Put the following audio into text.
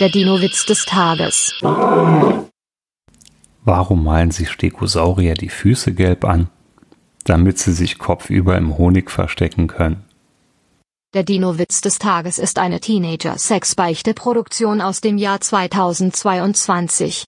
Der Dino-Witz des Tages. Warum malen sich Stegosaurier die Füße gelb an? Damit sie sich kopfüber im Honig verstecken können. Der Dino-Witz des Tages ist eine Teenager-Sex-Beichte-Produktion aus dem Jahr 2022.